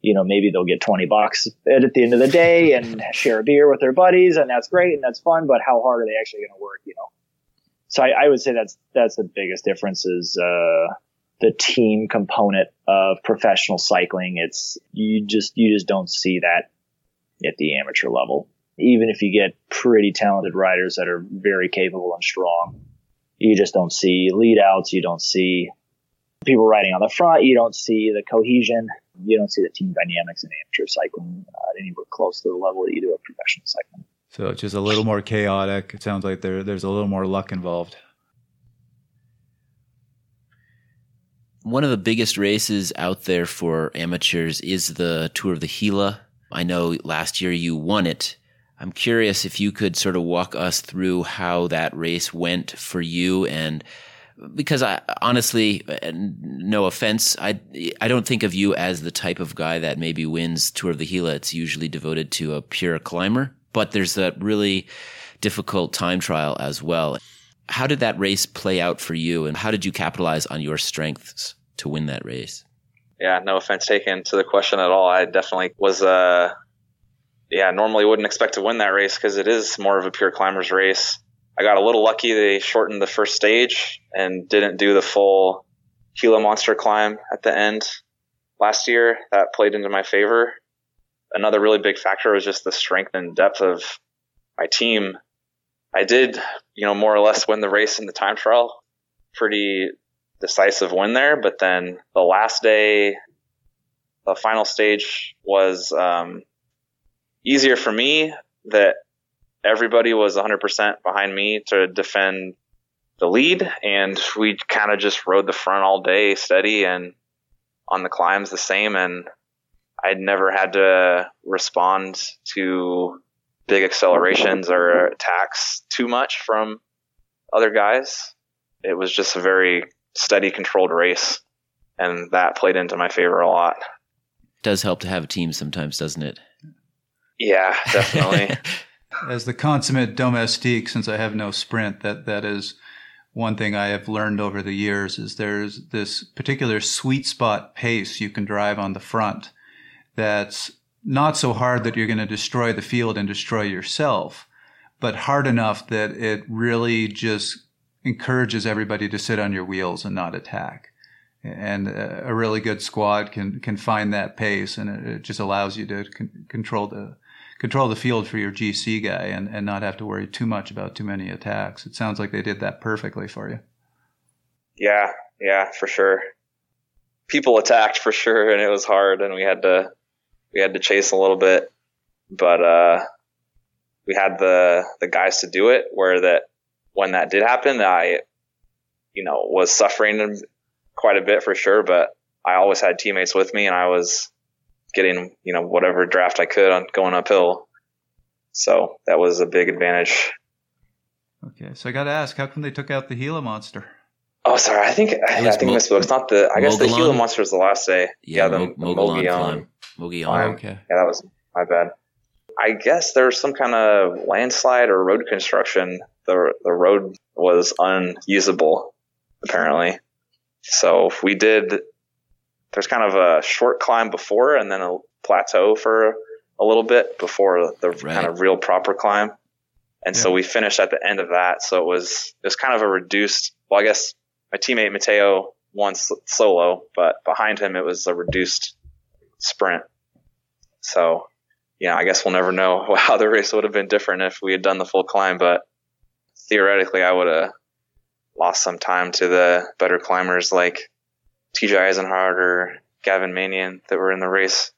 you know maybe they'll get 20 bucks at the end of the day and share a beer with their buddies and that's great and that's fun but how hard are they actually going to work you know? So I, I, would say that's that's the biggest difference is uh, the team component of professional cycling it's you just you just don't see that at the amateur level even if you get pretty talented riders that are very capable and strong, you just don't see lead outs. You don't see people riding on the front. You don't see the cohesion. You don't see the team dynamics in amateur cycling uh, anywhere close to the level that you do at professional cycling. So it's just a little more chaotic. It sounds like there there's a little more luck involved. One of the biggest races out there for amateurs is the Tour of the Gila. I know last year you won it. I'm curious if you could sort of walk us through how that race went for you and because I honestly, no offense, I I don't think of you as the type of guy that maybe wins Tour of the Gila. It's usually devoted to a pure climber, but there's that really difficult time trial as well. How did that race play out for you, and how did you capitalize on your strengths to win that race? Yeah, no offense taken to the question at all. I definitely was uh, yeah, normally wouldn't expect to win that race because it is more of a pure climbers race. I got a little lucky. They shortened the first stage and didn't do the full Gila monster climb at the end last year. That played into my favor. Another really big factor was just the strength and depth of my team. I did, you know, more or less win the race in the time trial. Pretty decisive win there. But then the last day, the final stage was um, easier for me that everybody was 100% behind me to defend the lead and we kind of just rode the front all day steady and on the climbs the same and I'd never had to respond to big accelerations or attacks too much from other guys. It was just a very steady controlled race and that played into my favor a lot. It does help to have a team sometimes, doesn't it? Yeah, definitely. As the consummate domestique, since I have no sprint, that that is one thing I have learned over the years is there's this particular sweet spot pace you can drive on the front that's not so hard that you're going to destroy the field and destroy yourself, but hard enough that it really just encourages everybody to sit on your wheels and not attack. And a really good squad can can find that pace, and it, just allows you to con- control the control the field for your GC guy and, and not have to worry too much about too many attacks. It sounds like they did that perfectly for you. Yeah, yeah, for sure. People attacked for sure, and it was hard, and we had to we had to chase a little bit, but uh, we had the the guys to do it. Where that when that did happen, I you know was suffering quite a bit for sure, but I always had teammates with me, and I was getting you know whatever draft I could on going uphill. So that was a big advantage. Okay, so I got to ask, how come they took out the Gila monster? Oh, sorry. I think I, I think Mo- this It's not the. I guess the Gila monster was the last day. Yeah, yeah the, the Mogollon. Mogollon. Um, okay. Yeah, that was my bad. I guess there was some kind of landslide or road construction. The the road was unusable apparently. So we did there's kind of a short climb before and then a plateau for a little bit before the right. kind of real proper climb. And yeah. so we finished at the end of that. So it was, it was kind of a reduced, well, I guess my teammate Mateo won solo, but behind him it was a reduced sprint. So, yeah, I guess we'll never know how the race would have been different if we had done the full climb, but theoretically I would have lost some time to the better climbers like TJ Eisenhardt or Gavin Mannion that were in the race.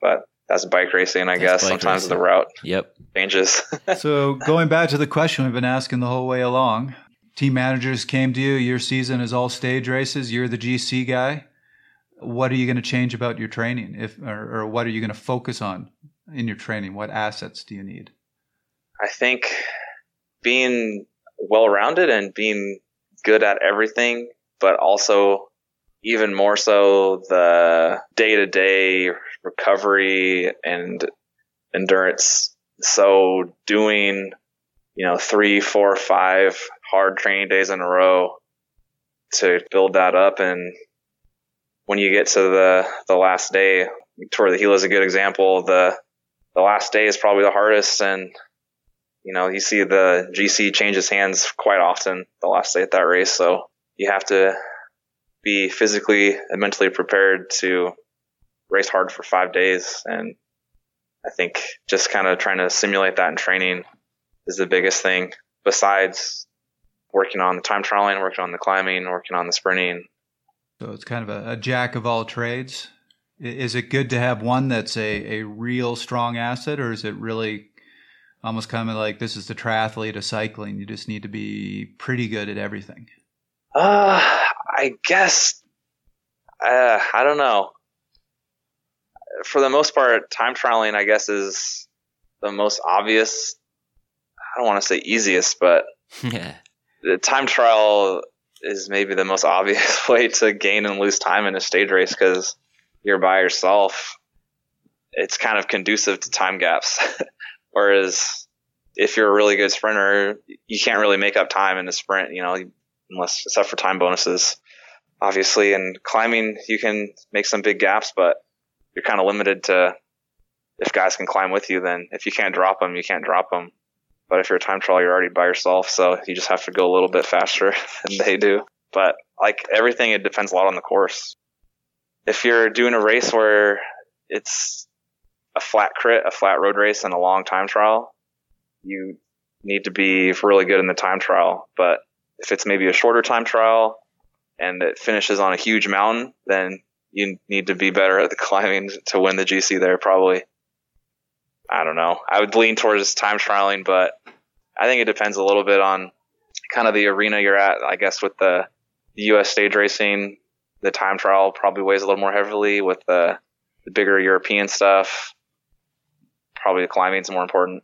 But that's bike racing, I that's guess. Sometimes racing. the route yep. changes. so going back to the question we've been asking the whole way along, team managers came to you. Your season is all stage races. You're the GC guy. What are you going to change about your training, if or, or what are you going to focus on in your training? What assets do you need? I think being well rounded and being good at everything, but also even more so the day to day recovery and endurance. So doing, you know, three, four, five hard training days in a row to build that up. And when you get to the, the last day, Tour of the Gila is a good example. The, the last day is probably the hardest. And, you know, you see the GC changes hands quite often the last day at that race. So you have to be physically and mentally prepared to race hard for five days. And I think just kind of trying to simulate that in training is the biggest thing. Besides working on the time trialing, working on the climbing, working on the sprinting. So it's kind of a, a jack of all trades. Is it good to have one that's a, a real strong asset, or is it really almost kind of like this is the triathlete of cycling? You just need to be pretty good at everything. Uh, I guess. Uh, I don't know. For the most part, time trialing, I guess, is the most obvious. I don't want to say easiest, but Yeah. the time trial is maybe the most obvious way to gain and lose time in a stage race because you're by yourself. It's kind of conducive to time gaps. Whereas if you're a really good sprinter, you can't really make up time in a sprint, you know, unless except for time bonuses. Obviously, in climbing, you can make some big gaps, but you're kind of limited to if guys can climb with you. Then if you can't drop them, you can't drop them. But if you're a time trial, you're already by yourself, so you just have to go a little bit faster than they do. But like everything, it depends a lot on the course. If you're doing a race where it's a flat crit, a flat road race, and a long time trial, you need to be really good in the time trial. But if it's maybe a shorter time trial and it finishes on a huge mountain, then you need to be better at the climbing to win the GC there, probably. I don't know. I would lean towards time trialing, but I think it depends a little bit on kind of the arena you're at. I guess with the, U.S. stage racing, the time trial probably weighs a little more heavily. With the, the bigger European stuff, probably the climbing's more important.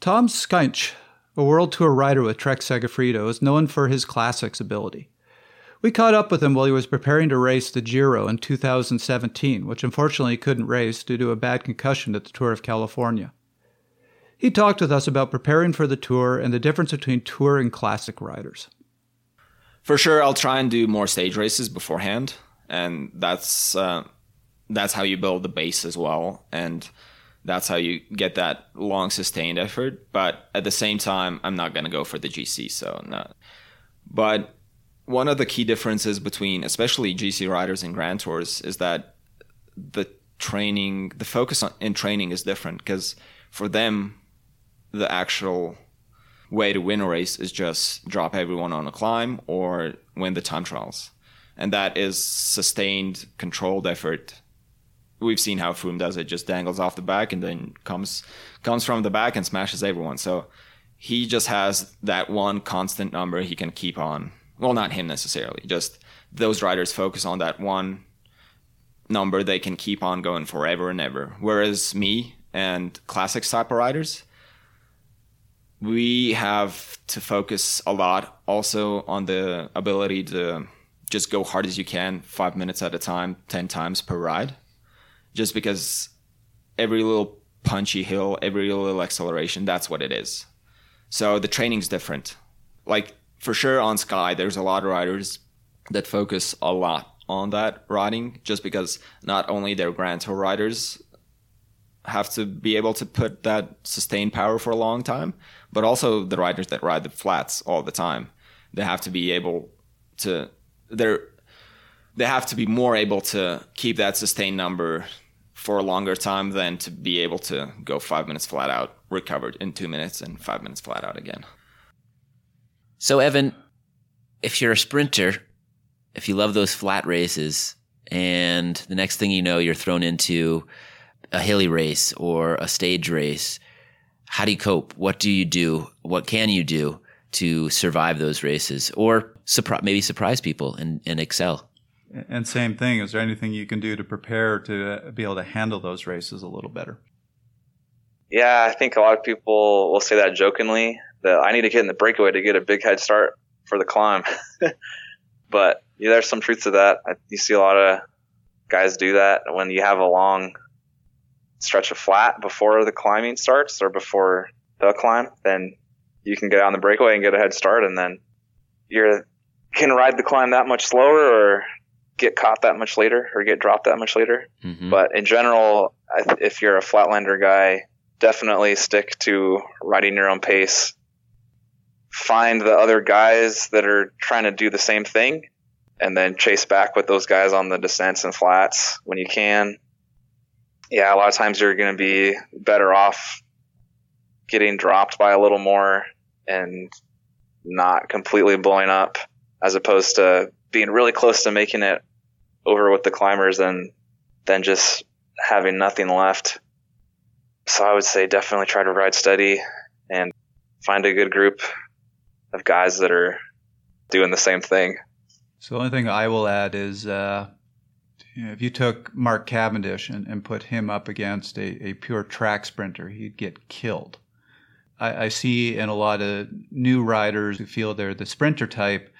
Toms Skujiņš, a World Tour rider with Trek Segafredo, is known for his classics ability. We caught up with him while he was preparing to race the Giro in 2017, which unfortunately he couldn't race due to a bad concussion at the Tour of California. He talked with us about preparing for the tour and the difference between tour and classic riders. For sure, I'll try and do more stage races beforehand, and that's uh, that's how you build the base as well, and that's how you get that long sustained effort. But at the same time, I'm not going to go for the GC, so no. But one of the key differences between especially GC riders and Grand Tours is that the training, the focus on, in training is different because for them, the actual way to win a race is just drop everyone on a climb or win the time trials. And that is sustained, controlled effort. We've seen how Froome does it, just dangles off the back and then comes comes from the back and smashes everyone. So he just has that one constant number he can keep on well, not him necessarily, just those riders focus on that one number they can keep on going forever and ever. Whereas me and classic type of riders, we have to focus a lot also on the ability to just go hard as you can, five minutes at a time, 10 times per ride. Just because every little punchy hill, every little acceleration, that's what it is. So the training's different. Like for sure on Sky, there's a lot of riders that focus a lot on that riding just because not only their Grand Tour riders have to be able to put that sustained power for a long time, but also the riders that ride the flats all the time. They have to be able to they're they have to be more able to keep that sustained number for a longer time than to be able to go five minutes flat out, recovered in two minutes, and five minutes flat out again. So, Evan, if you're a sprinter, if you love those flat races, and the next thing you know, you're thrown into a hilly race or a stage race, how do you cope? What do you do? What can you do to survive those races or surpri- maybe surprise people and, and excel? And same thing, is there anything you can do to prepare to uh, be able to handle those races a little better? Yeah, I think a lot of people will say that jokingly that I need to get in the breakaway to get a big head start for the climb. but yeah, there's some truth to that. You see a lot of guys do that when you have a long stretch of flat before the climbing starts or before the climb, then you can get on the breakaway and get a head start and then you can ride the climb that much slower or get caught that much later or get dropped that much later. Mm-hmm. But in general, if you're a flatlander guy, definitely stick to riding your own pace. Find the other guys that are trying to do the same thing and then chase back with those guys on the descents and flats when you can. yeah, a lot of times you're going to be better off getting dropped by a little more and not completely blowing up as opposed to being really close to making it over with the climbers and then just having nothing left. So I would say definitely try to ride steady and find a good group of guys that are doing the same thing. So the only thing I will add is uh, you know, if you took Mark Cavendish and, and put him up against a, a, pure track sprinter, he'd get killed. I, I, see in a lot of new riders who feel they're the sprinter type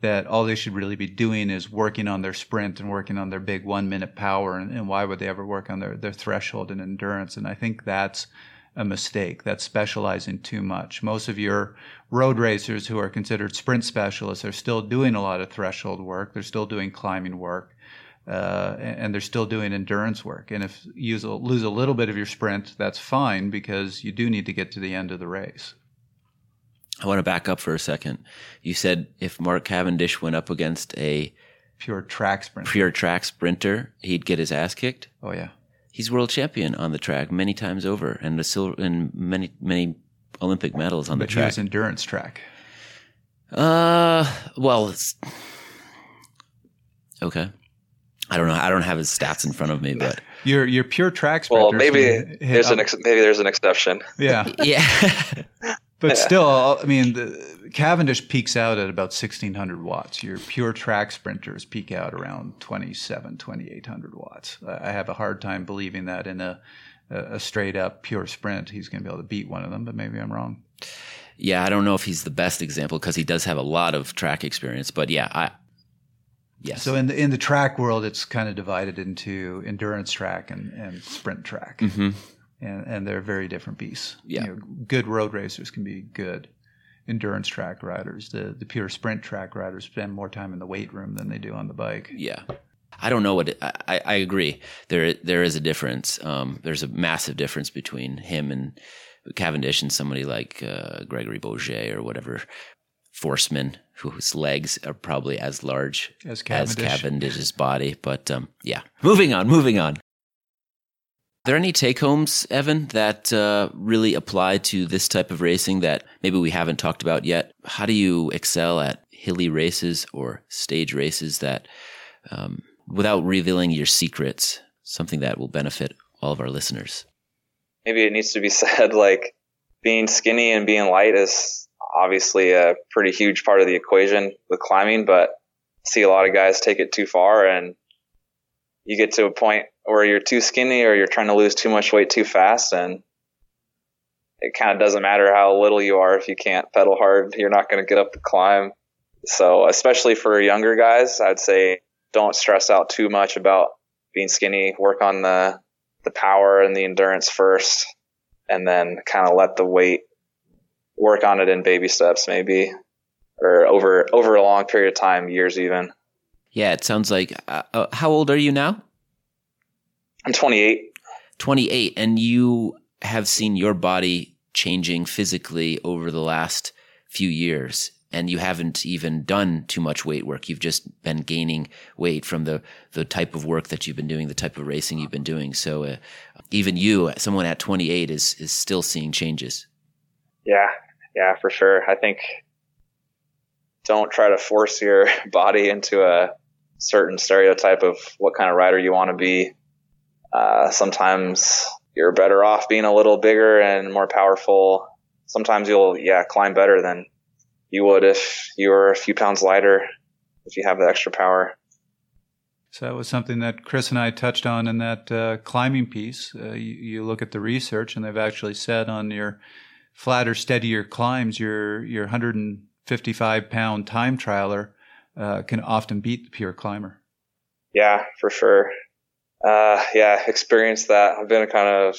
that all they should really be doing is working on their sprint and working on their big one minute power. And, and why would they ever work on their, their threshold and endurance? And I think that's a mistake. That's specializing too much. Most of your road racers who are considered sprint specialists are still doing a lot of threshold work. They're still doing climbing work. Uh, and they're still doing endurance work. And if you lose a little bit of your sprint, that's fine because you do need to get to the end of the race. I want to back up for a second. You said if Mark Cavendish went up against a pure track sprinter, pure track sprinter, he'd get his ass kicked. Oh yeah, he's world champion on the track many times over, and the silver and many many Olympic medals on but the track. He was endurance track. Uh, well, okay. I don't know. I don't have his stats in front of me, but your your pure track Well, maybe there's an ex- maybe there's an exception. Yeah, yeah. but still, I mean, the, Cavendish peaks out at about 1600 watts. Your pure track sprinters peak out around 27, 2800 watts. I have a hard time believing that in a a straight up pure sprint he's going to be able to beat one of them, but maybe I'm wrong. Yeah, I don't know if he's the best example because he does have a lot of track experience, but yeah, I Yes. So in the in the track world, it's kind of divided into endurance track and, and sprint track, mm-hmm. And and they're very different beasts. Yeah. You know, good road racers can be good endurance track riders. The the pure sprint track riders spend more time in the weight room than they do on the bike. Yeah. I don't know what it, I, I agree. There there is a difference. Um, there's a massive difference between him and Cavendish and somebody like uh, Gregory Baugé or whatever Forceman, whose legs are probably as large as, Cavendish. as Cavendish's body. But um, yeah, moving on, moving on. Are there any take homes, Evan, that uh, really apply to this type of racing that maybe we haven't talked about yet? How do you excel at hilly races or stage races that, um, without revealing your secrets, something that will benefit all of our listeners? Maybe it needs to be said like being skinny and being light is obviously a pretty huge part of the equation with climbing, but I see a lot of guys take it too far and you get to a point where you're too skinny or you're trying to lose too much weight too fast and it kind of doesn't matter how little you are if you can't pedal hard, you're not going to get up the climb. So, especially for younger guys, I'd say don't stress out too much about being skinny. Work on the the power and the endurance first and then kind of let the weight work on it in baby steps, maybe, or over over a long period of time, years even. Yeah, it sounds like. Uh, uh, how old are you now? I'm 28. 28, and you have seen your body changing physically over the last few years and you haven't even done too much weight work. You've just been gaining weight from the the type of work that you've been doing, the type of racing you've been doing. So uh, even you, someone at 28, is is still seeing changes. Yeah, yeah, for sure. I think don't try to force your body into a certain stereotype of what kind of rider you want to be. Uh, sometimes you're better off being a little bigger and more powerful. Sometimes you'll, yeah, climb better than you would if you were a few pounds lighter, if you have the extra power. So that was something that Chris and I touched on in that uh, climbing piece. Uh, you, you, look at the research, and they've actually said on your flatter, steadier climbs, your your 155 pound time trialer uh, can often beat the pure climber. Yeah, for sure. Uh, yeah, experienced that. I've been kind of,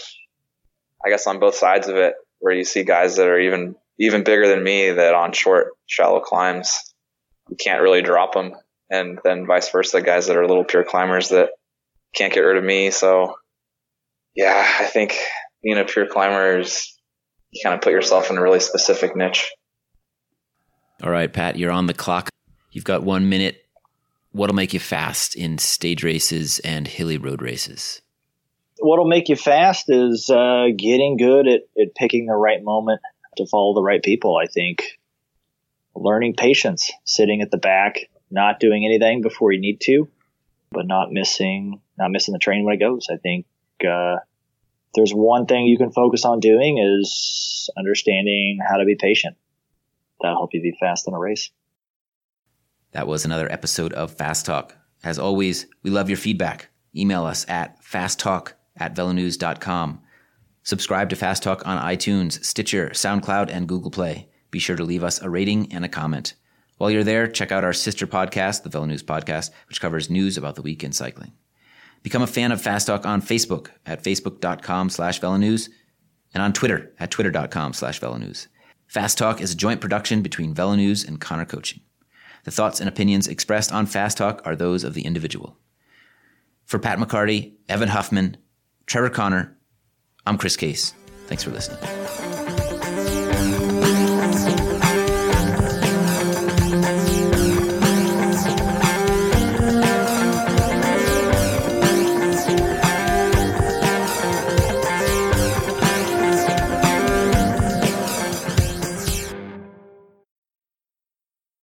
I guess, on both sides of it, where you see guys that are even even bigger than me that on short, shallow climbs, you can't really drop them, and then vice versa, guys that are little pure climbers that can't get rid of me. So, yeah, I think being a pure climber is you kind of put yourself in a really specific niche. All right, Pat, you're on the clock. You've got one minute. What'll make you fast in stage races and hilly road races? what'll make you fast is uh, getting good at, at picking the right moment to follow the right people. I think learning patience, sitting at the back, not doing anything before you need to, but not missing not missing the train when it goes. I think uh, there's one thing you can focus on doing is understanding how to be patient. That'll help you be fast in a race. That was another episode of Fast Talk. As always, we love your feedback. Email us at fasttalk at velonews.com. Subscribe to Fast Talk on iTunes, Stitcher, SoundCloud, and Google Play. Be sure to leave us a rating and a comment. While you're there, check out our sister podcast, the VeloNews Podcast, which covers news about the week in cycling. Become a fan of Fast Talk on Facebook at facebook.com slash velonews and on Twitter at twitter.com slash velonews. Fast Talk is a joint production between VeloNews and Connor Coaching. The thoughts and opinions expressed on Fast Talk are those of the individual. For Pat McCarty, Evan Huffman, Trevor Connor, I'm Chris Case. Thanks for listening.